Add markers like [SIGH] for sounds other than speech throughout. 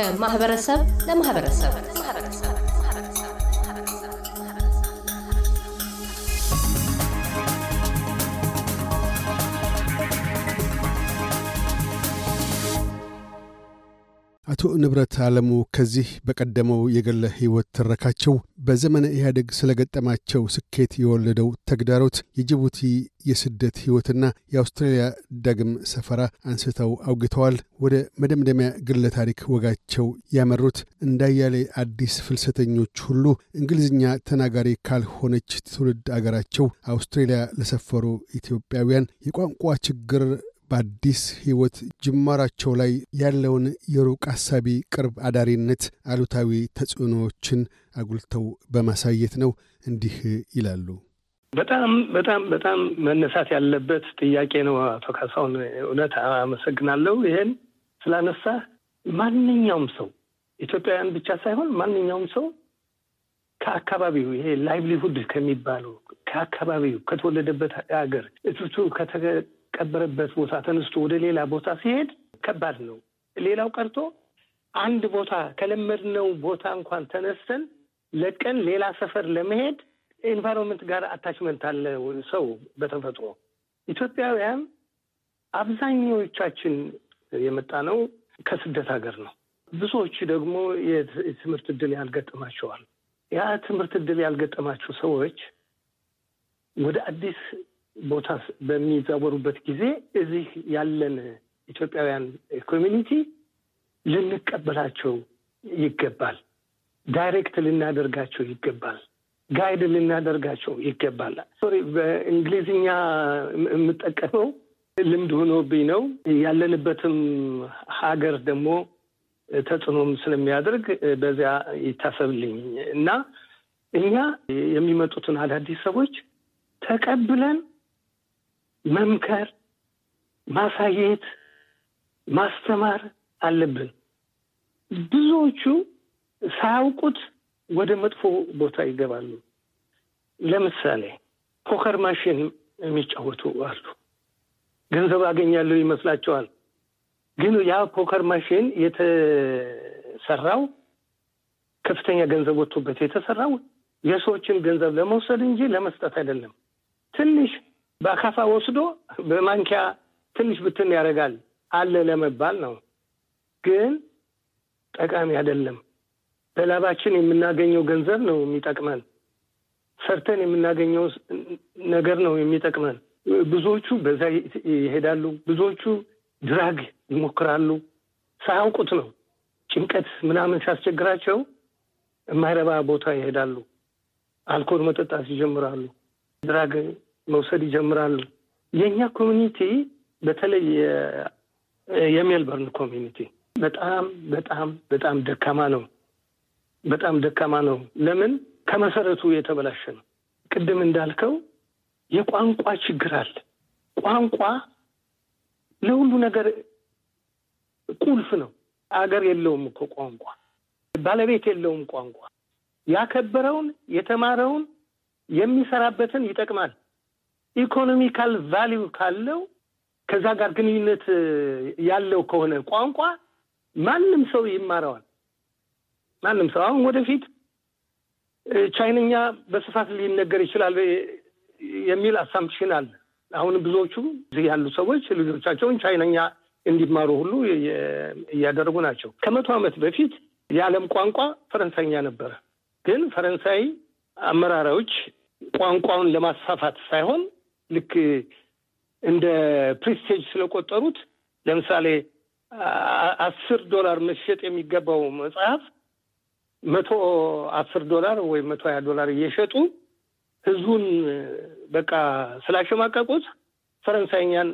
ከማህበረሰብ ለማህበረሰብ አቶ ንብረት አለሙ ከዚህ በቀደመው የግለ ሕይወት ትረካቸው በዘመነ ኢህአዴግ ስለገጠማቸው ስኬት የወለደው ተግዳሮት የጅቡቲ የስደት ሕይወትና የአውስትራሊያ ዳግም ሰፈራ አንስተው አውግተዋል። ወደ መደምደሚያ ግለ ታሪክ ወጋቸው ያመሩት እንዳያሌ አዲስ ፍልሰተኞች ሁሉ እንግሊዝኛ ተናጋሪ ካልሆነች ትውልድ አገራቸው አውስትሬሊያ ለሰፈሩ ኢትዮጵያውያን የቋንቋ ችግር በአዲስ ሕይወት ጅማራቸው ላይ ያለውን የሩቅ አሳቢ ቅርብ አዳሪነት አሉታዊ ተጽዕኖዎችን አጉልተው በማሳየት ነው። እንዲህ ይላሉ። በጣም በጣም በጣም መነሳት ያለበት ጥያቄ ነው። አቶ ካሳሁን እውነት አመሰግናለሁ። ይሄን ስላነሳ ማንኛውም ሰው ኢትዮጵያውያን ብቻ ሳይሆን ማንኛውም ሰው ከአካባቢው ይሄ ላይቭሊሁድ ከሚባለው ከአካባቢው ከተወለደበት ሀገር እቱቱ ቀበረበት ቦታ ተነስቶ ወደ ሌላ ቦታ ሲሄድ ከባድ ነው። ሌላው ቀርቶ አንድ ቦታ ከለመድነው ቦታ እንኳን ተነስተን ለቀን ሌላ ሰፈር ለመሄድ environment ጋር attachment አለ ሰው በተፈጥሮ። ኢትዮጵያውያን አብዛኛዎቻችን የመጣ ነው ከስደት ሀገር ነው። ብዙዎቹ ደግሞ የትምህርት እድል ያልገጠማቸዋል። ያ ትምህርት እድል ያልገጠማቸው ሰዎች ወደ አዲስ ቦታ በሚዛወሩበት ጊዜ እዚህ ያለን ኢትዮጵያውያን community ልንቀበላቸው ይገባል። direct ልናደርጋቸው ይገባል። guide ልናደርጋቸው ይገባል። sorry በእንግሊዝኛ የምጠቀመው ልምድ ሆኖብኝ ነው። ያለንበትም ሀገር ደግሞ ተጽዕኖም ስለሚያደርግ በዚያ ይታሰብልኝ እና እኛ የሚመጡትን አዳዲስ ሰዎች ተቀብለን መምከር፣ ማሳየት፣ ማስተማር አለብን። ብዙዎቹ ሳያውቁት ወደ መጥፎ ቦታ ይገባሉ። ለምሳሌ poker machine የሚጫወቱ አሉ። ገንዘብ አገኛለሁ ይመስላቸዋል። ግን ያ poker machine የተሰራው ከፍተኛ ገንዘብ ወጥቶበት የተሰራው የሰዎችን ገንዘብ ለመውሰድ እንጂ ለመስጠት አይደለም። ትንሽ በአካፋ ወስዶ በማንኪያ ትንሽ ብትን ያደርጋል አለ ለመባል ነው። ግን ጠቃሚ አይደለም። በላባችን የምናገኘው ገንዘብ ነው የሚጠቅመን። ሰርተን የምናገኘው ነገር ነው የሚጠቅመን። ብዙዎቹ በዛ ይሄዳሉ። ብዙዎቹ ድራግ ይሞክራሉ። ሳያውቁት ነው። ጭንቀት ምናምን ሲያስቸግራቸው የማይረባ ቦታ ይሄዳሉ። አልኮል መጠጣት ይጀምራሉ። drug መውሰድ ይጀምራሉ። የእኛ community በተለይ የሜልበርን community በጣም በጣም በጣም ደካማ ነው። በጣም ደካማ ነው። ለምን? ከመሰረቱ የተበላሸ ነው። ቅድም እንዳልከው የቋንቋ ችግር አለ። ቋንቋ ለሁሉ ነገር ቁልፍ ነው። አገር የለውም እኮ ቋንቋ፣ ባለቤት የለውም ቋንቋ። ያከበረውን የተማረውን የሚሰራበትን ይጠቅማል። economical value ካለው ከዛ ጋር ግንኙነት ያለው ከሆነ ቋንቋ ማንም ሰው ይማረዋል። ማንም ሰው አሁን ወደፊት ቻይነኛ በስፋት ሊነገር ይችላል የሚል assumption አለ። አሁን ብዙዎቹ እዚህ ያሉ ሰዎች ልጆቻቸውን ቻይነኛ እንዲማሩ ሁሉ እያደረጉ ናቸው። ከመቶ ዓመት በፊት የዓለም ቋንቋ ፈረንሳይኛ ነበረ። ግን ፈረንሳይ አመራሮች ቋንቋውን ለማስፋፋት ሳይሆን ልክ እንደ prestige ስለቆጠሩት ለምሳሌ አስር ዶላር መሸጥ የሚገባው መጽሐፍ መቶ አስር ዶላር ወይም መቶ ሀያ ዶላር እየሸጡ ህዝቡን በቃ ስላሸማቀቁት ፈረንሳይኛን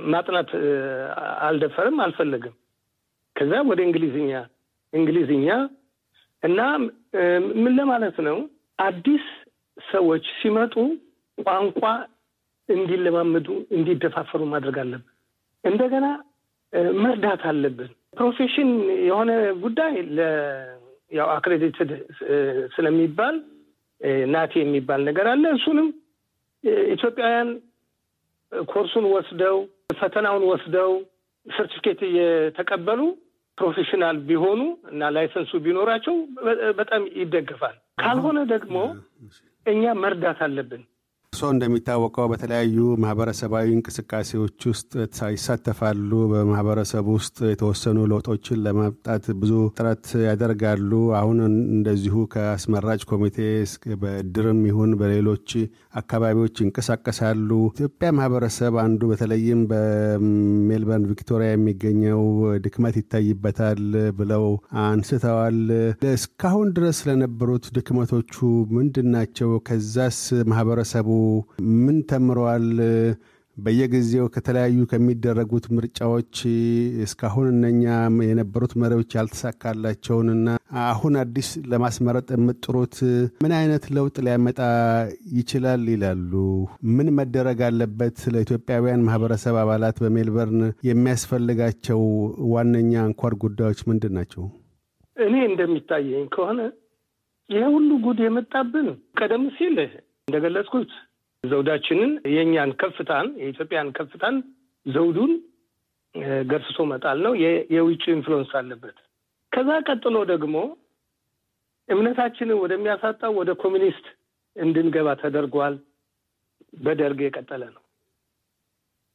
ማጥናት አልደፈርም፣ አልፈለግም። ከዛ ወደ እንግሊዝኛ እንግሊዝኛ እና ምን ለማለት ነው አዲስ ሰዎች ሲመጡ ቋንቋ እንዲለማመዱ እንዲደፋፈሩ ማድረግ አለብን። እንደገና መርዳት አለብን። profession የሆነ ጉዳይ ያው accredited ስለሚባል NAATI የሚባል ነገር አለ። እሱንም ኢትዮጵያውያን ኮርሱን ወስደው ፈተናውን ወስደው ሰርቲፊኬት እየተቀበሉ professional ቢሆኑ እና license ኡ ቢኖራቸው በጣም ይደገፋል። ካልሆነ ደግሞ እኛ መርዳት አለብን። እርስዎ እንደሚታወቀው በተለያዩ ማህበረሰባዊ እንቅስቃሴዎች ውስጥ ይሳተፋሉ። በማህበረሰብ ውስጥ የተወሰኑ ለውጦችን ለማምጣት ብዙ ጥረት ያደርጋሉ። አሁን እንደዚሁ ከአስመራጭ ኮሚቴ በድርም ይሁን በሌሎች አካባቢዎች ይንቀሳቀሳሉ። ኢትዮጵያ ማህበረሰብ አንዱ በተለይም በሜልበርን ቪክቶሪያ የሚገኘው ድክመት ይታይበታል ብለው አንስተዋል። እስካሁን ድረስ ለነበሩት ድክመቶቹ ምንድን ናቸው? ከዛስ ማህበረሰቡ ምን ተምረዋል? በየጊዜው ከተለያዩ ከሚደረጉት ምርጫዎች እስካሁን እነኛ የነበሩት መሪዎች ያልተሳካላቸውንና አሁን አዲስ ለማስመረጥ የምጥሩት ምን አይነት ለውጥ ሊያመጣ ይችላል ይላሉ? ምን መደረግ አለበት? ለኢትዮጵያውያን ማህበረሰብ አባላት በሜልበርን የሚያስፈልጋቸው ዋነኛ አንኳር ጉዳዮች ምንድን ናቸው? እኔ እንደሚታየኝ ከሆነ ይህ ሁሉ ጉድ የመጣብን ቀደም ሲል እንደገለጽኩት ዘውዳችንን የእኛን ከፍታን የኢትዮጵያን ከፍታን ዘውዱን ገርስሶ መጣል ነው። የውጭ influence አለበት። ከዛ ቀጥሎ ደግሞ እምነታችንን ወደሚያሳጣው ወደ ኮሚኒስት እንድንገባ ተደርጓል። በደርግ የቀጠለ ነው።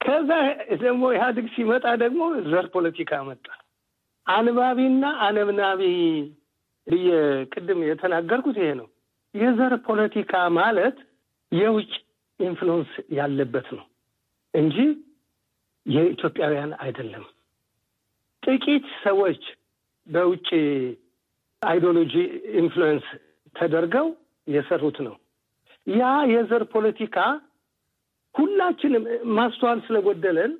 ከዛ ደግሞ ኢህአዴግ ሲመጣ ደግሞ ዘር ፖለቲካ መጣ። አንባቢና አነብናቢ ብዬ ቅድም የተናገርኩት ይሄ ነው። የዘር ፖለቲካ ማለት የውጭ influence ያለበት ነው እንጂ የኢትዮጵያውያን አይደለም። ጥቂት ሰዎች በውጭ ideology influence ተደርገው የሰሩት ነው። ያ የዘር ፖለቲካ ሁላችንም ማስተዋል ስለጎደለን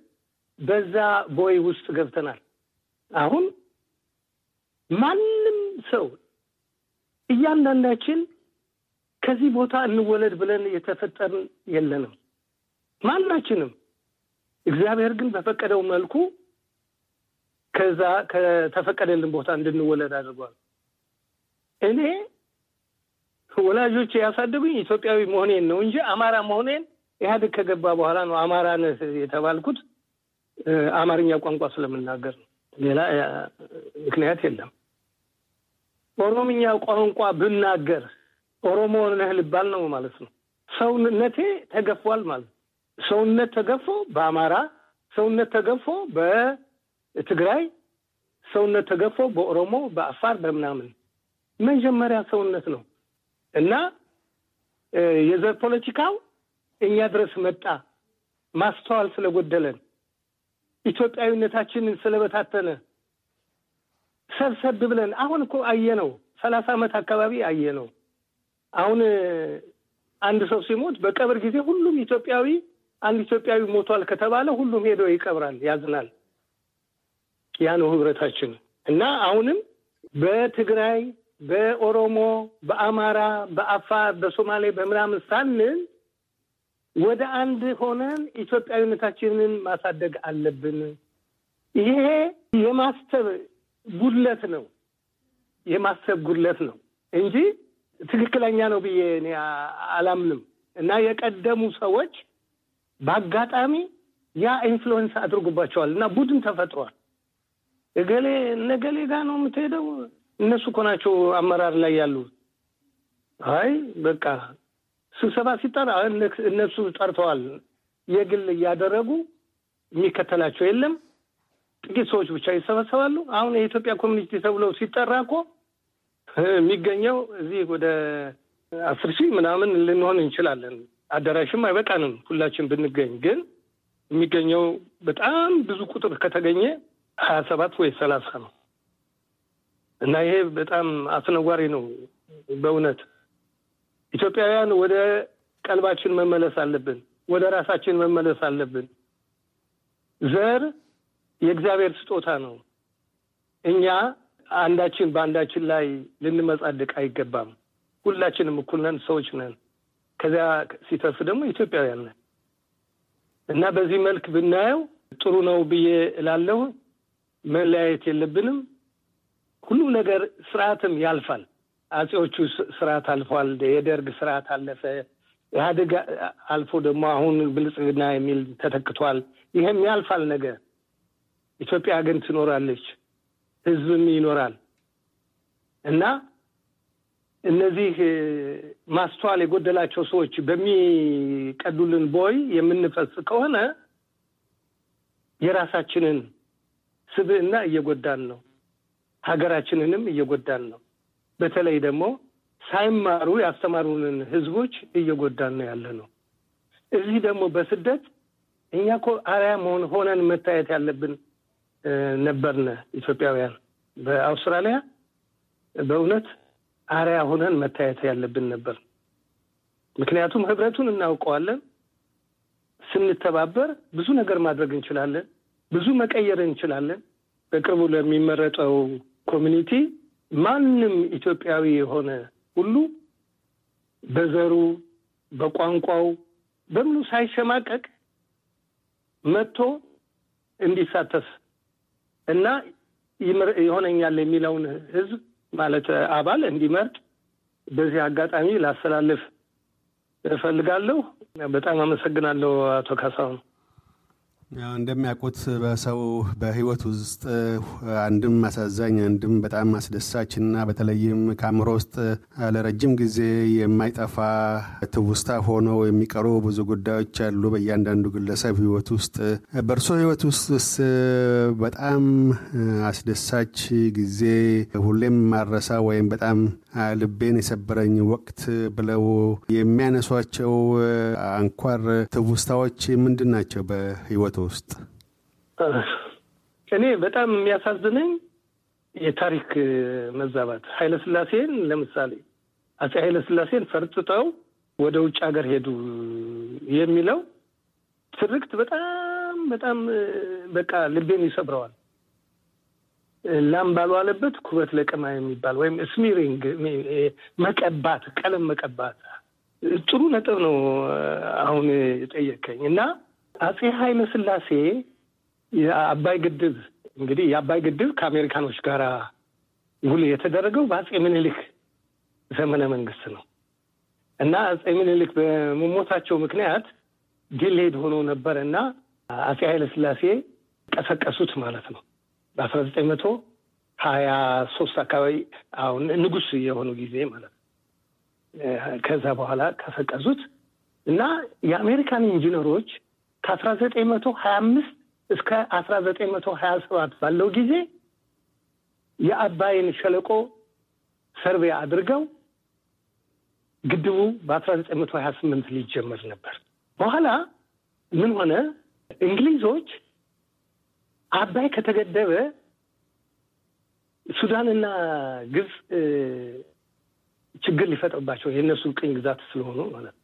በዛ ቦይ ውስጥ ገብተናል። አሁን ማንም ሰው እያንዳንዳችን ከዚህ ቦታ እንወለድ ብለን የተፈጠርን የለንም። ማናችንም። እግዚአብሔር ግን በፈቀደው መልኩ ከዛ ከተፈቀደልን ቦታ እንድንወለድ አድርጓል። እኔ ወላጆች ያሳደጉኝ ኢትዮጵያዊ መሆኔን ነው እንጂ አማራ መሆኔን ኢህአዴግ ከገባ በኋላ ነው አማራ ነህ የተባልኩት። አማርኛ ቋንቋ ስለምናገር ነው። ሌላ ምክንያት የለም። ኦሮምኛ ቋንቋ ብናገር ኦሮሞ ነህ ልባል ነው ማለት ነው። ሰውነቴ ተገፏል ማለት ነው። ሰውነት ተገፎ በአማራ ሰውነት ተገፎ በትግራይ ሰውነት ተገፎ በኦሮሞ በአፋር በምናምን መጀመሪያ ሰውነት ነው እና የዘር ፖለቲካው እኛ ድረስ መጣ። ማስተዋል ስለጎደለን ኢትዮጵያዊነታችንን ስለበታተነ ሰብሰብ ብለን አሁን እኮ አየነው። ሰላሳ ዓመት አካባቢ አየነው። አሁን አንድ ሰው ሲሞት በቀብር ጊዜ ሁሉም ኢትዮጵያዊ አንድ ኢትዮጵያዊ ሞቷል ከተባለ ሁሉም ሄዶ ይቀብራል፣ ያዝናል። ያ ነው ህብረታችን እና አሁንም በትግራይ፣ በኦሮሞ፣ በአማራ፣ በአፋር፣ በሶማሌ በምናምን ሳንል ወደ አንድ ሆነን ኢትዮጵያዊነታችንን ማሳደግ አለብን። ይሄ የማሰብ ጉድለት ነው፣ የማሰብ ጉድለት ነው እንጂ ትክክለኛ ነው ብዬ እኔ አላምንም። እና የቀደሙ ሰዎች በአጋጣሚ ያ influence አድርጎባቸዋል እና ቡድን ተፈጥሯል። እገሌ እነገሌ ጋር ነው የምትሄደው፣ እነሱ እኮ ናቸው አመራር ላይ ያሉ። አይ በቃ ስብሰባ ሲጠራ እነሱ ጠርተዋል። የግል እያደረጉ የሚከተላቸው የለም። ጥቂት ሰዎች ብቻ ይሰበሰባሉ። አሁን የኢትዮጵያ community ተብለው ሲጠራ እኮ የሚገኘው እዚህ ወደ አስር ሺህ ምናምን ልንሆን እንችላለን። አዳራሽም አይበቃንም ሁላችን ብንገኝ፣ ግን የሚገኘው በጣም ብዙ ቁጥር ከተገኘ ሀያ ሰባት ወይ ሰላሳ ነው እና ይሄ በጣም አስነዋሪ ነው በእውነት ኢትዮጵያውያን ወደ ቀልባችን መመለስ አለብን። ወደ ራሳችን መመለስ አለብን። ዘር የእግዚአብሔር ስጦታ ነው። እኛ አንዳችን በአንዳችን ላይ ልንመጻደቅ አይገባም። ሁላችንም እኩል ነን፣ ሰዎች ነን። ከዚያ ሲተርፍ ደግሞ ኢትዮጵያውያን ነን እና በዚህ መልክ ብናየው ጥሩ ነው ብዬ እላለሁ። መለያየት የለብንም። ሁሉም ነገር ስርዓትም ያልፋል። አጼዎቹ ስርዓት አልፏል። የደርግ ስርዓት አለፈ። ኢህአዴግ አልፎ ደግሞ አሁን ብልጽግና የሚል ተተክቷል። ይህም ያልፋል ነገር። ኢትዮጵያ ግን ትኖራለች። ህዝብም ይኖራል እና እነዚህ ማስተዋል የጎደላቸው ሰዎች በሚቀዱልን ቦይ የምንፈስ ከሆነ የራሳችንን ስብዕና እየጎዳን ነው፣ ሀገራችንንም እየጎዳን ነው። በተለይ ደግሞ ሳይማሩ ያስተማሩንን ህዝቦች እየጎዳን ነው ያለ ነው። እዚህ ደግሞ በስደት እኛ እኮ መሆን ሆነን መታየት ያለብን ነበርን ኢትዮጵያውያን በአውስትራሊያ በእውነት አርአያ ሆነን መታየት ያለብን ነበር። ምክንያቱም ህብረቱን እናውቀዋለን። ስንተባበር ብዙ ነገር ማድረግ እንችላለን። ብዙ መቀየር እንችላለን። በቅርቡ ለሚመረጠው community ማንም ኢትዮጵያዊ የሆነ ሁሉ በዘሩ፣ በቋንቋው፣ በምኑ ሳይሸማቀቅ መጥቶ እንዲሳተፍ እና ይሆነኛል የሚለውን ህዝብ ማለት አባል እንዲመርጥ በዚህ አጋጣሚ ላስተላልፍ እፈልጋለሁ። በጣም አመሰግናለሁ አቶ ካሳሁን። እንደሚያውቁት በሰው በህይወት ውስጥ አንድም አሳዛኝ አንድም በጣም አስደሳች እና በተለይም ከአእምሮ ውስጥ ለረጅም ጊዜ የማይጠፋ ትውስታ ሆነው የሚቀሩ ብዙ ጉዳዮች አሉ በእያንዳንዱ ግለሰብ ህይወት ውስጥ። በእርሶ ህይወት ውስጥ በጣም አስደሳች ጊዜ ሁሌም ማረሳ ወይም በጣም ልቤን የሰበረኝ ወቅት ብለው የሚያነሷቸው አንኳር ትውስታዎች ምንድን ናቸው በህይወት ውስጥ? እኔ በጣም የሚያሳዝነኝ የታሪክ መዛባት ኃይለ ስላሴን ለምሳሌ አፄ ኃይለ ስላሴን ፈርጥጠው ወደ ውጭ ሀገር ሄዱ የሚለው ትርክት በጣም በጣም በቃ ልቤን ይሰብረዋል። ላም ባልዋለበት ኩበት ለቀማ የሚባል ወይም ስሚሪንግ መቀባት፣ ቀለም መቀባት ጥሩ ነጥብ ነው አሁን የጠየቀኝ እና አፄ ኃይለ ስላሴ የአባይ ግድብ እንግዲህ የአባይ ግድብ ከአሜሪካኖች ጋር ውል የተደረገው በአፄ ምኒልክ ዘመነ መንግስት ነው እና አፄ ምኒልክ በመሞታቸው ምክንያት ዲሌድ ሆኖ ነበር እና አፄ ኃይለ ስላሴ ቀሰቀሱት ማለት ነው። በአስራ ዘጠኝ መቶ ሀያ ሶስት አካባቢ አሁን ንጉስ የሆኑ ጊዜ ማለት ነው። ከዛ በኋላ ቀሰቀሱት እና የአሜሪካን ኢንጂነሮች ከአስራ ዘጠኝ መቶ ሀያ አምስት እስከ አስራ ዘጠኝ መቶ ሀያ ሰባት ባለው ጊዜ የአባይን ሸለቆ ሰርቬ አድርገው ግድቡ በአስራ ዘጠኝ መቶ ሀያ ስምንት ሊጀመር ነበር። በኋላ ምን ሆነ? እንግሊዞች አባይ ከተገደበ ሱዳንና ግብፅ ችግር ሊፈጥርባቸው የእነሱ ቅኝ ግዛት ስለሆኑ ማለት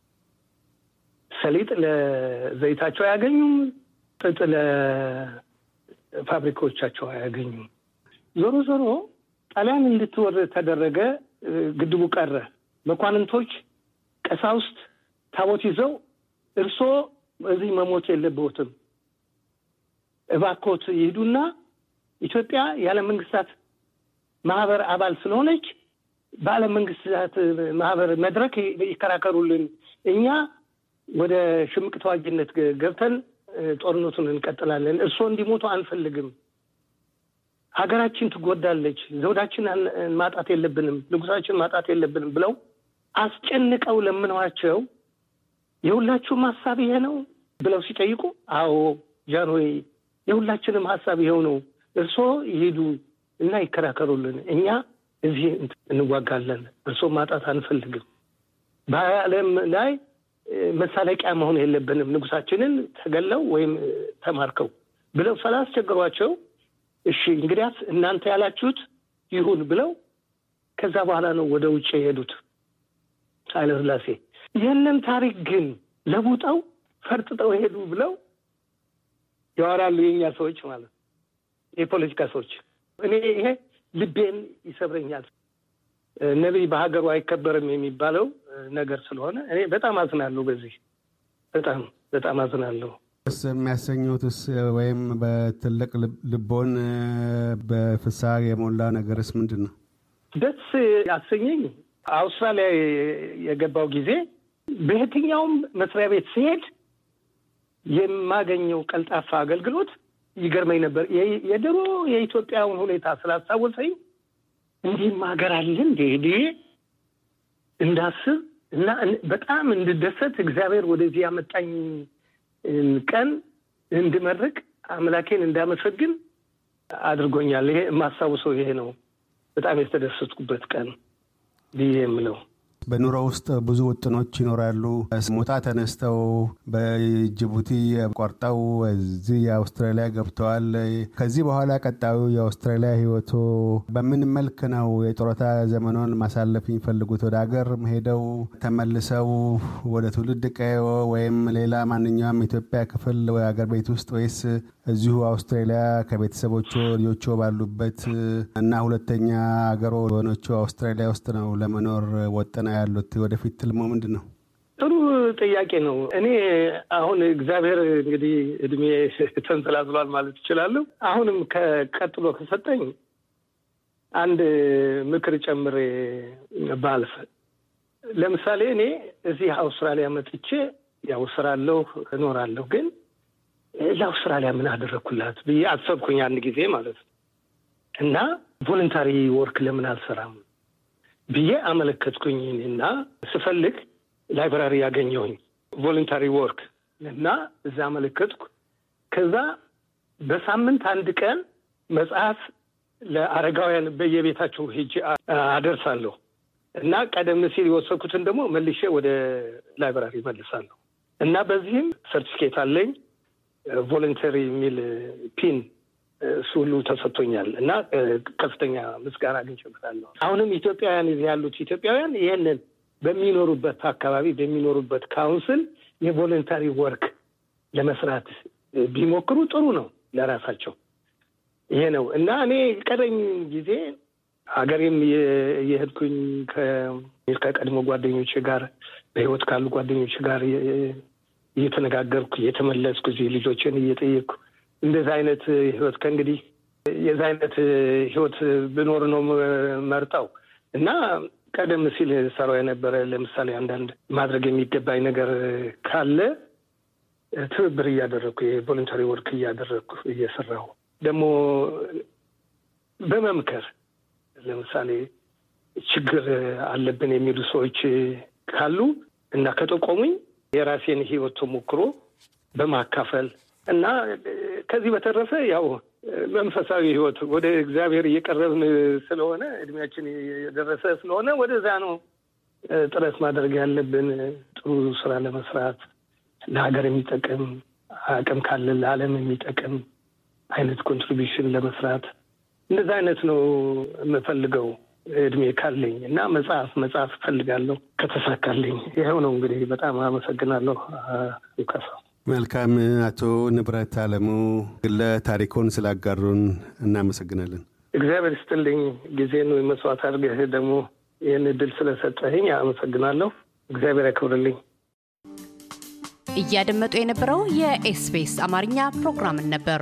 ሰሊጥ ለዘይታቸው አያገኙም፣ ጥጥ ለፋብሪካዎቻቸው አያገኙም። ዞሮ ዞሮ ጣሊያን እንድትወር ተደረገ። ግድቡ ቀረ። መኳንንቶች፣ ቀሳውስት ታቦት ይዘው እርሶ እዚህ መሞት የለብዎትም እባኮት ይሄዱና ኢትዮጵያ የዓለም መንግስታት ማህበር አባል ስለሆነች በዓለም መንግስታት ማህበር መድረክ ይከራከሩልን፣ እኛ ወደ ሽምቅ ተዋጊነት ገብተን ጦርነቱን እንቀጥላለን። እርስዎ እንዲሞቱ አንፈልግም። ሀገራችን ትጎዳለች። ዘውዳችን ማጣት የለብንም፣ ንጉሳችን ማጣት የለብንም ብለው አስጨንቀው ለምነዋቸው የሁላችሁም ሀሳብ ይሄ ነው ብለው ሲጠይቁ፣ አዎ ጃንሆይ የሁላችንም ሀሳብ ይኸው ነው። እርስዎ ይሄዱ እና ይከራከሩልን፣ እኛ እዚህ እንዋጋለን። እርስዎ ማጣት አንፈልግም። በዓለም ላይ መሳለቂያ መሆን የለብንም፣ ንጉሳችንን ተገለው ወይም ተማርከው ብለው ስላስቸገሯቸው እሺ እንግዲያስ እናንተ ያላችሁት ይሁን ብለው ከዛ በኋላ ነው ወደ ውጭ የሄዱት ኃይለ ሥላሴ። ይህንን ታሪክ ግን ለውጠው ፈርጥጠው ሄዱ ብለው ያወራሉ የኛ ሰዎች ማለት የፖለቲካ ሰዎች። እኔ ይሄ ልቤን ይሰብረኛል። ነቢይ በሀገሩ አይከበርም የሚባለው ነገር ስለሆነ እኔ በጣም አዝናለሁ። በዚህ በጣም በጣም አዝናለሁ። ደስ የሚያሰኙትስ ወይም በትልቅ ልቦን በፍስሐ የሞላ ነገርስ ምንድን ነው? ደስ ያሰኘኝ አውስትራሊያ የገባው ጊዜ በየትኛውም መስሪያ ቤት ሲሄድ የማገኘው ቀልጣፋ አገልግሎት ይገርመኝ ነበር። የድሮ የኢትዮጵያውን ሁኔታ ስላስታወሰኝ እንዲህም ሀገር አለ እንዴ እንዳስብ እና በጣም እንድደሰት እግዚአብሔር ወደዚህ ያመጣኝ ቀን እንድመርቅ አምላኬን እንዳመሰግን አድርጎኛል። ይሄ የማስታውሰው ይሄ ነው። በጣም የተደሰትኩበት ቀን ብዬ የምለው በኑሮ ውስጥ ብዙ ውጥኖች ይኖራሉ። ሞጣ ተነስተው በጅቡቲ ቆርጠው እዚህ የአውስትራሊያ ገብተዋል። ከዚህ በኋላ ቀጣዩ የአውስትራሊያ ሕይወቶ በምን መልክ ነው የጡረታ ዘመኖን ማሳለፍ የሚፈልጉት? ወደ ሀገር ሄደው ተመልሰው ወደ ትውልድ ቀዮ ወይም ሌላ ማንኛውም ኢትዮጵያ ክፍል ሀገር ቤት ውስጥ ወይስ እዚሁ አውስትራሊያ ከቤተሰቦቹ ልጆቹ ባሉበት እና ሁለተኛ ሀገሮ በሆነችው አውስትራሊያ ውስጥ ነው ለመኖር ወጥነው ያሉት? ወደፊት ትልሞ ምንድን ነው? ጥሩ ጥያቄ ነው። እኔ አሁን እግዚአብሔር እንግዲህ እድሜ [LAUGHS] ተንሰላስሏል ማለት ይችላለሁ። አሁንም ከቀጥሎ ከሰጠኝ አንድ ምክር ጨምሬ ባልፍ፣ ለምሳሌ እኔ እዚህ አውስትራሊያ መጥቼ ያው እሰራለሁ፣ እኖራለሁ ግን ለአውስትራሊያ ምን አደረግኩላት ብዬ አሰብኩኝ አንድ ጊዜ ማለት ነው። እና voluntary work ለምን አልሰራም ብዬ አመለከትኩኝ ስፈልግ library ያገኘሁኝ voluntary work እና እዛ አመለከትኩ። ከዛ በሳምንት አንድ ቀን መጽሐፍ ለአረጋውያን በየቤታቸው ሄጄ አደርሳለሁ እና ቀደም ሲል የወሰድኩትን ደግሞ መልሼ ወደ library መልሳለሁ እና በዚህም ሰርቲፊኬት አለኝ voluntary የሚል pin እሱ ሁሉ ተሰጥቶኛል እና ከፍተኛ ምስጋና አግኝቼበታለሁ። አሁንም ኢትዮጵያውያን ያሉት ኢትዮጵያውያን ይህንን በሚኖሩበት አካባቢ በሚኖሩበት council የ voluntary work ለመስራት ቢሞክሩ ጥሩ ነው ለራሳቸው። ይሄ ነው እና እኔ ቀደኝ ጊዜ ሀገሬም የሄድኩኝ ከቀድሞ ጓደኞች ጋር በህይወት ካሉ ጓደኞች ጋር እየተነጋገርኩ እየተመለስኩ እዚህ ልጆችን እየጠየቅኩ እንደዚህ አይነት ህይወት ከእንግዲህ የዚ አይነት ህይወት ብኖር ነው መርጠው። እና ቀደም ሲል ሰራው የነበረ ለምሳሌ አንዳንድ ማድረግ የሚገባኝ ነገር ካለ ትብብር እያደረግኩ የቮለንታሪ ወርክ እያደረግኩ እየሰራሁ ደግሞ በመምከር ለምሳሌ ችግር አለብን የሚሉ ሰዎች ካሉ እና ከጠቆሙኝ የራሴን ህይወት ተሞክሮ በማካፈል እና ከዚህ በተረፈ ያው መንፈሳዊ ህይወት ወደ እግዚአብሔር እየቀረብን ስለሆነ እድሜያችን የደረሰ ስለሆነ ወደዛ ነው ጥረት ማድረግ ያለብን። ጥሩ ስራ ለመስራት ለሀገር የሚጠቅም አቅም ካለ ለዓለም የሚጠቅም አይነት contribution ለመስራት እንደዛ አይነት ነው የምፈልገው እድሜ ካለኝ እና መጽሐፍ መጽሐፍ እፈልጋለሁ ከተሳካልኝ። ይኸው ነው እንግዲህ። በጣም አመሰግናለሁ ካሳው። መልካም አቶ ንብረት አለሙ ግለ ታሪኮን ስላጋሩን እናመሰግናለን። እግዚአብሔር ይስጥልኝ። ጊዜን መስዋዕት አድርገህ ደግሞ ይህን እድል ስለሰጠህኝ አመሰግናለሁ። እግዚአብሔር ያክብርልኝ። እያደመጡ የነበረው የኤስቢኤስ አማርኛ ፕሮግራምን ነበር።